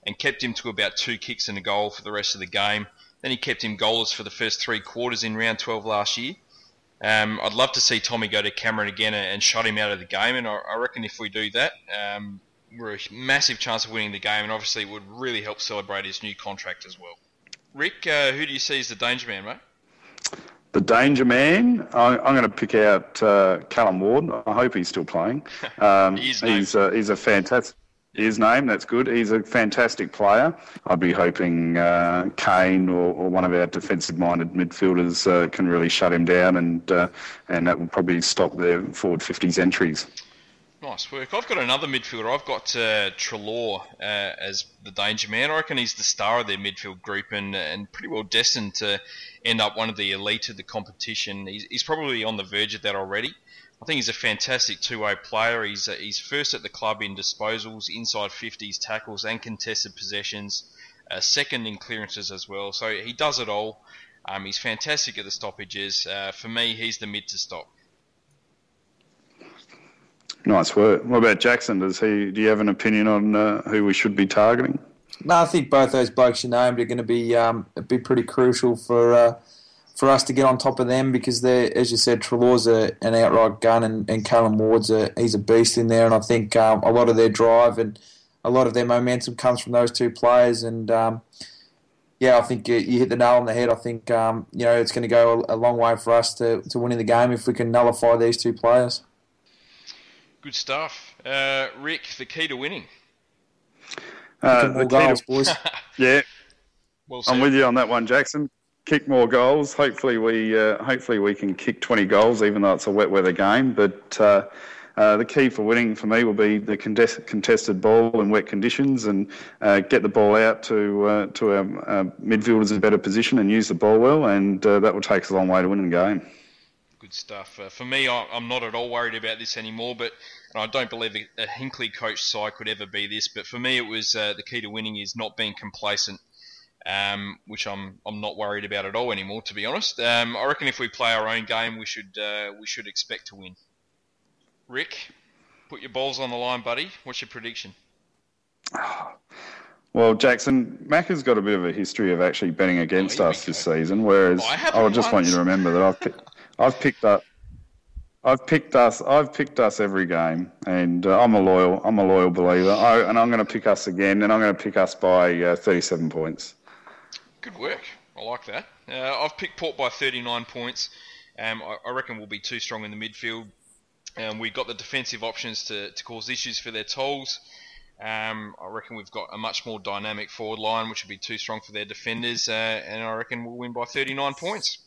and kept him to about two kicks and a goal for the rest of the game. Then he kept him goalless for the first three quarters in round 12 last year. Um, I'd love to see Tommy go to Cameron again and, shut him out of the game, and I, I reckon if we do that, um, we're a massive chance of winning the game, and obviously it would really help celebrate his new contract as well. Rick, uh, who do you see as the danger man, mate? The danger man, I, am going to pick out uh, Callan Ward. I hope he's still playing. Um, he's, a, he's a fantastic his name. That's good. He's a fantastic player. I'd be hoping uh, Kane or, or, one of our defensive-minded midfielders uh, can really shut him down, and uh, and that will probably stop their forward 50s entries. Nice work. I've got another midfielder. I've got uh, Treloar uh, as the danger man. I reckon he's the star of their midfield group and and pretty well destined to end up one of the elite of the competition. He's, he's probably on the verge of that already. I think he's a fantastic two-way player. He's uh, he's first at the club in disposals, inside 50s, tackles, and contested possessions. Uh, second in clearances as well. So he does it all. Um, he's fantastic at the stoppages. Uh, for me, he's the mid to stop. Nice work. What about Jackson? Does he? Do you have an opinion on uh, who we should be targeting? No, I think both those blokes you named are going to be um, be pretty crucial for uh, for us to get on top of them because they're, as you said, Treloar's a, an outright gun and, and Callan Ward's a, he's a beast in there. And I think um, a lot of their drive and a lot of their momentum comes from those two players. And um, yeah, I think you, you hit the nail on the head. I think um, you know it's going to go a, a long way for us to, to winning the game if we can nullify these two players. Good stuff. Uh, Rick, the key to winning. Uh, the key to- goals, boys. yeah, Well said. I'm with you on that one, Jackson. Kick more goals. Hopefully we uh, hopefully we can kick 20 goals, even though it's a wet weather game. But uh, uh, the key for winning for me will be the contest- contested ball in wet conditions and uh, get the ball out to uh, to our midfielders in a better position and use the ball well, and uh, that will take us a long way to winning the game. Good stuff. For me, I- I'm not at all worried about this anymore, but I don't believe a, Hinkley coach side could ever be this. But for me, it was the key to winning is not being complacent, um, which I'm I'm not worried about at all anymore. To be honest, um, I reckon if we play our own game, we should uh, we should expect to win. Rick, put your balls on the line, buddy. What's your prediction? Well, Jackson, Mac has got a bit of a history of actually betting against Oh, us this season, whereas I I, just want you to remember that I've picked, I've picked up, I've picked us, I've picked us every game, and uh, I'm a loyal, I'm a loyal believer, I, and I'm going to pick us again, and I'm going to pick us by uh, 37 points. Good work. I like that. Uh, I've picked Port by 39 points. Um, I, I reckon we'll be too strong in the midfield. Um, we've got the defensive options to, to cause issues for their tolls. Um, I reckon we've got a much more dynamic forward line, which will be too strong for their defenders, uh, and I reckon we'll win by 39 points.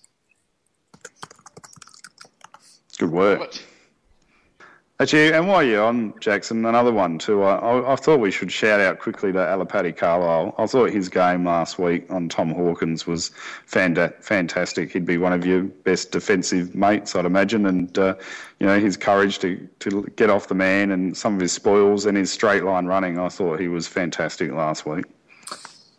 Good work. Actually, and while you're on, Jackson, another one too. I, I, I thought we should shout out quickly to Alipate Carlile. I thought his game last week on Tom Hawkins was fanta- fantastic. He'd be one of your best defensive mates, I'd imagine, and uh, you know his courage to, to get off the man and some of his spoils and his straight line running. I thought he was fantastic last week.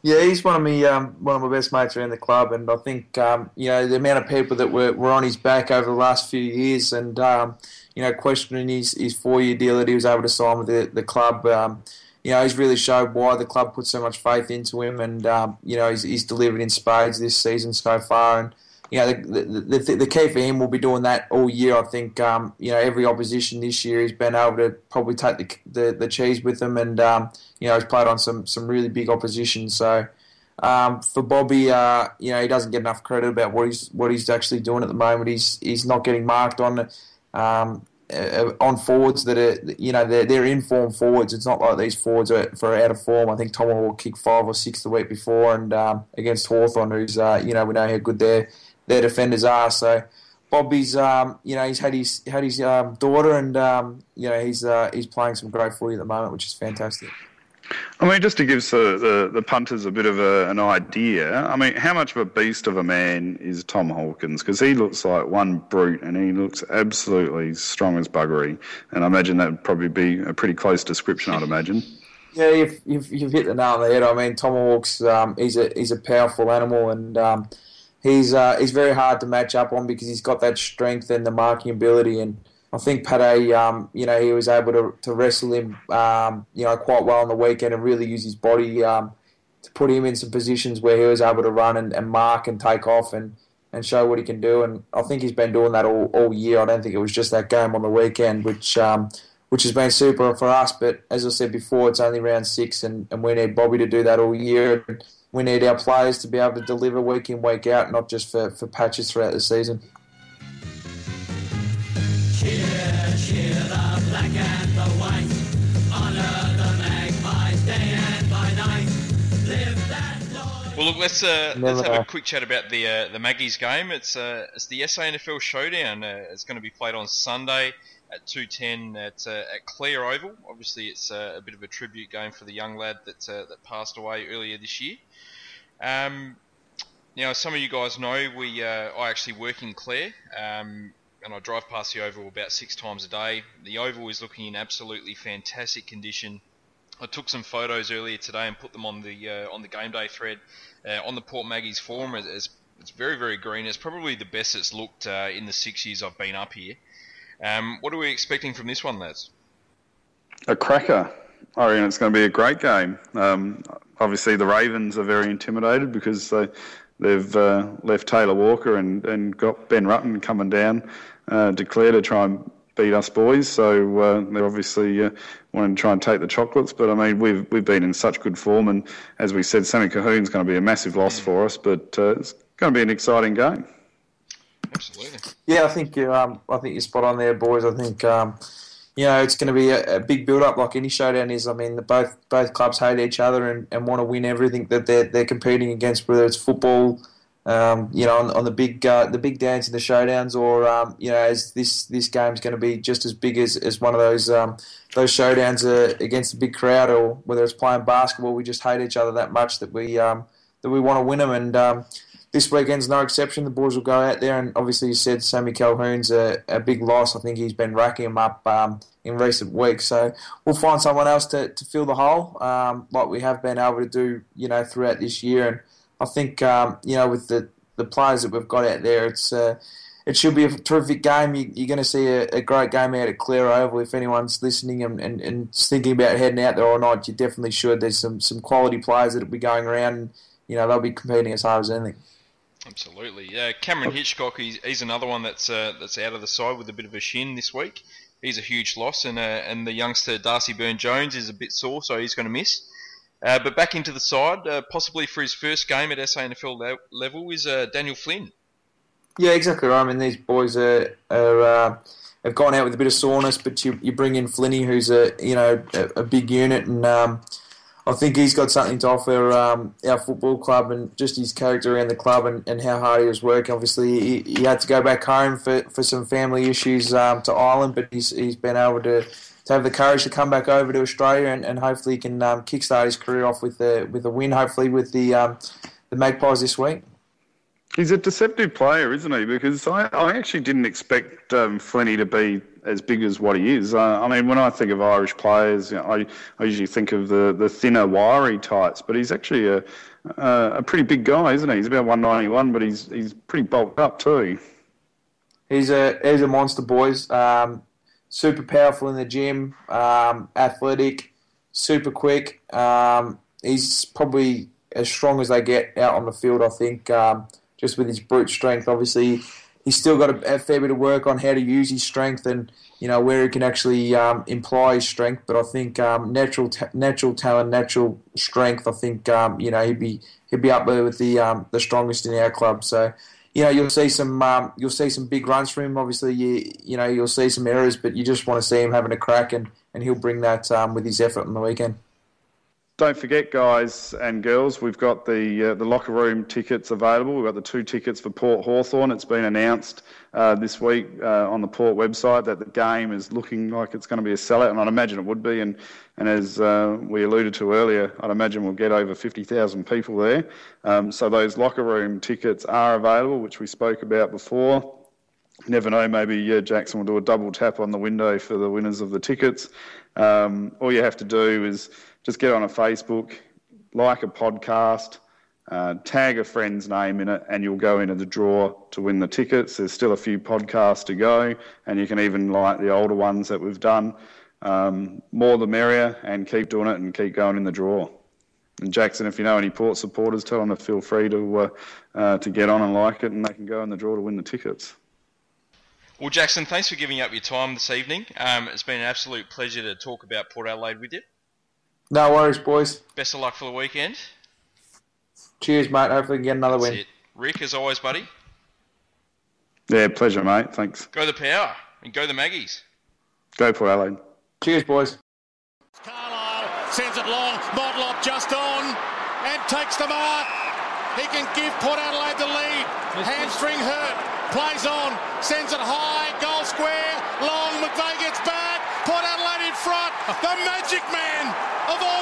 Yeah, he's one of me, um, one of my best mates around the club, and I think um, you know the amount of people that were, were on his back over the last few years, and um, you know questioning his, his four year deal that he was able to sign with the the club. Um, you know, he's really showed why the club put so much faith into him, and um, you know he's, he's delivered in spades this season so far. And you know the, the, the, the key for him will be doing that all year. I think um, you know every opposition this year he's been able to probably take the the, the cheese with them, and um, you know he's played on some some really big opposition. So um, for Bobby, uh, you know he doesn't get enough credit about what he's what he's actually doing at the moment. He's he's not getting marked on. Um, uh, on forwards that are, you know, they're, they're in form forwards. It's not like these forwards are for out of form. I think Tomahawk kicked five or six the week before, and um, against Hawthorn, who's, uh, you know, we know how good their their defenders are. So Bobby's, um, you know, he's had his had his um, daughter, and um, you know, he's uh, he's playing some great footy at the moment, which is fantastic. I mean, just to give the, the, the punters a bit of a, an idea, I mean, how much of a beast of a man is Tom Hawkins? Because he looks like one brute and he looks absolutely strong as buggery. And I imagine that would probably be a pretty close description, I'd imagine. Yeah, you've, you've, you've hit the nail on the head. I mean, Tomahawk's um, he's a he's a powerful animal, and um, he's uh, he's very hard to match up on because he's got that strength and the marking ability. And I think Pate, um, you know, he was able to, to wrestle him, um, you know, quite well on the weekend and really use his body um, to put him in some positions where he was able to run and, and mark and take off and, and show what he can do. And I think he's been doing that all, all year. I don't think it was just that game on the weekend, which um, which has been super for us. But as I said before, it's only round six, and, and we need Bobby to do that all year. We need our players to be able to deliver week in, week out, not just for, for patches throughout the season. Well, look, let's uh, Never let's have know. a quick chat about the uh, the Maggies game. It's uh, it's the SANFL Showdown. Uh, it's going to be played on Sunday at two ten at uh, at Clare Oval. Obviously, it's uh, a bit of a tribute game for the young lad that uh, that passed away earlier this year. Um, now, some of you guys know we uh, I actually work in Clare. Um, and I drive past the oval about six times a day. The oval is looking in absolutely fantastic condition. I took some photos earlier today and put them on the uh, on the game day thread uh, on the Port Maggies forum. It's- It's, very very green. It's probably the best it's looked uh, in the six years I've been up here. Um, what are we expecting from this one, lads? A cracker. I reckon it's going to be a great game. Um, obviously, the Ravens are very intimidated because they they've uh, left Taylor Walker and, and got Ben Rutten coming down uh, declare to try and beat us boys. So uh, they're obviously uh, wanting to try and take the chocolates. But I mean, we've we've been in such good form, and as we said, Sammy Colquhoun's going to be a massive loss for us. But uh, it's going to be an exciting game. Absolutely. Yeah, I think you. Um, I think you're spot on there, boys. I think um, you know it's going to be a, a big build-up, like any showdown is. I mean, the, both both clubs hate each other and, and want to win everything that they're they're competing against, whether it's football, um, you know, on, on the big uh, the big dance in the showdowns, or um, you know, as this this game's going to be just as big as, as one of those um, those showdowns uh, against a big crowd, or whether it's playing basketball, we just hate each other that much that we um, that we want to win them. And um, this weekend's no exception. The boys will go out there, and obviously, you said Sammy Colquhoun's a, a big loss. I think he's been racking them up um, in recent weeks. So we'll find someone else to, to fill the hole, like we have been able to do, you know, throughout this year. And I think, um, you know, with the, the players that we've got out there, it's uh, it should be a terrific game. You, you're going to see a, a great game out at Clare Oval. If anyone's listening and, and, and thinking about heading out there or not, you definitely should. There's some, some quality players that will be going around, and you know they'll be competing as hard as anything. Absolutely. Yeah, Cameron Hitchcock, he's, he's another one that's uh, that's out of the side with a bit of a shin this week. He's a huge loss, and uh, and the youngster Darcy Byrne Jones is a bit sore, so he's going to miss. Uh, but back into the side, uh, possibly for his first game at SANFL le- level, is uh, Daniel Flynn. Yeah, exactly right. I mean, these boys are, are uh, have gone out with a bit of soreness, but you, you bring in Flinny, who's a you know a, a big unit, and um, I think he's got something to offer um, our football club and just his character around the club and, and how hard he was working. Obviously, he, he had to go back home for, for some family issues um, to Ireland, but he's, he's been able to, to have the courage to come back over to Australia and, and hopefully he can um, kickstart his career off with a, with a win, hopefully with the, um, the Magpies this week. He's a deceptive player, isn't he? Because I, I actually didn't expect um, Flenny to be as big as what he is. Uh, I mean, when I think of Irish players, you know, I, I usually think of the, the thinner, wiry types, but he's actually a, a, a pretty big guy, isn't he? He's about 191, but he's he's pretty bulked up too. He's a he's a monster, boys. Um, super powerful in the gym, um, athletic, super quick. Um, he's probably as strong as they get out on the field. I think um, just with his brute strength. Obviously, he's still got a, fair bit of work on how to use his strength and you know where he can actually um, imply his strength. But I think um, natural ta- natural talent, natural strength. I think um, you know he'd be he'd be up there with the um, the strongest in our club. So. You know, you'll see some um, you'll see some big runs from him. Obviously, you you know you'll see some errors, but you just want to see him having a crack, and, and he'll bring that um, with his effort on the weekend. Don't forget, guys and girls, we've got the uh, the locker room tickets available. We've got the two tickets for Port Hawthorn. It's been announced uh, this week uh, on the Port website that the game is looking like it's going to be a sellout, and I'd imagine it would be. And and as uh, we alluded to earlier, I'd imagine we'll get over 50,000 people there. Um, so those locker room tickets are available, which we spoke about before. Never know, maybe uh, Jackson will do a double tap on the window for the winners of the tickets. Um, all you have to do is just get on a Facebook, like a podcast, uh, tag a friend's name in it, and you'll go into the draw to win the tickets. There's still a few podcasts to go, and you can even like the older ones that we've done. Um, more the merrier, and keep doing it and keep going in the draw. And Jackson, if you know any Port supporters, tell them to feel free to uh, uh, to get on and like it, and they can go in the draw to win the tickets. Well, Jackson, thanks for giving up your time this evening. Um, it's been an absolute pleasure to talk about Port Adelaide with you. No worries, boys. Best of luck for the weekend. Cheers, mate. Hopefully, we can get another That's win. it. Rick, as always, buddy, Yeah, pleasure, mate. Thanks. go the power and go the Maggies. Go for Adelaide. Cheers, boys. Carlile sends it long. Motlop just on and takes the mark. He can give Port Adelaide the lead. Hamstring hurt. Plays on. Sends it high. Goal square. Long. McVeigh gets back. Port Adelaide in front. The magic man of all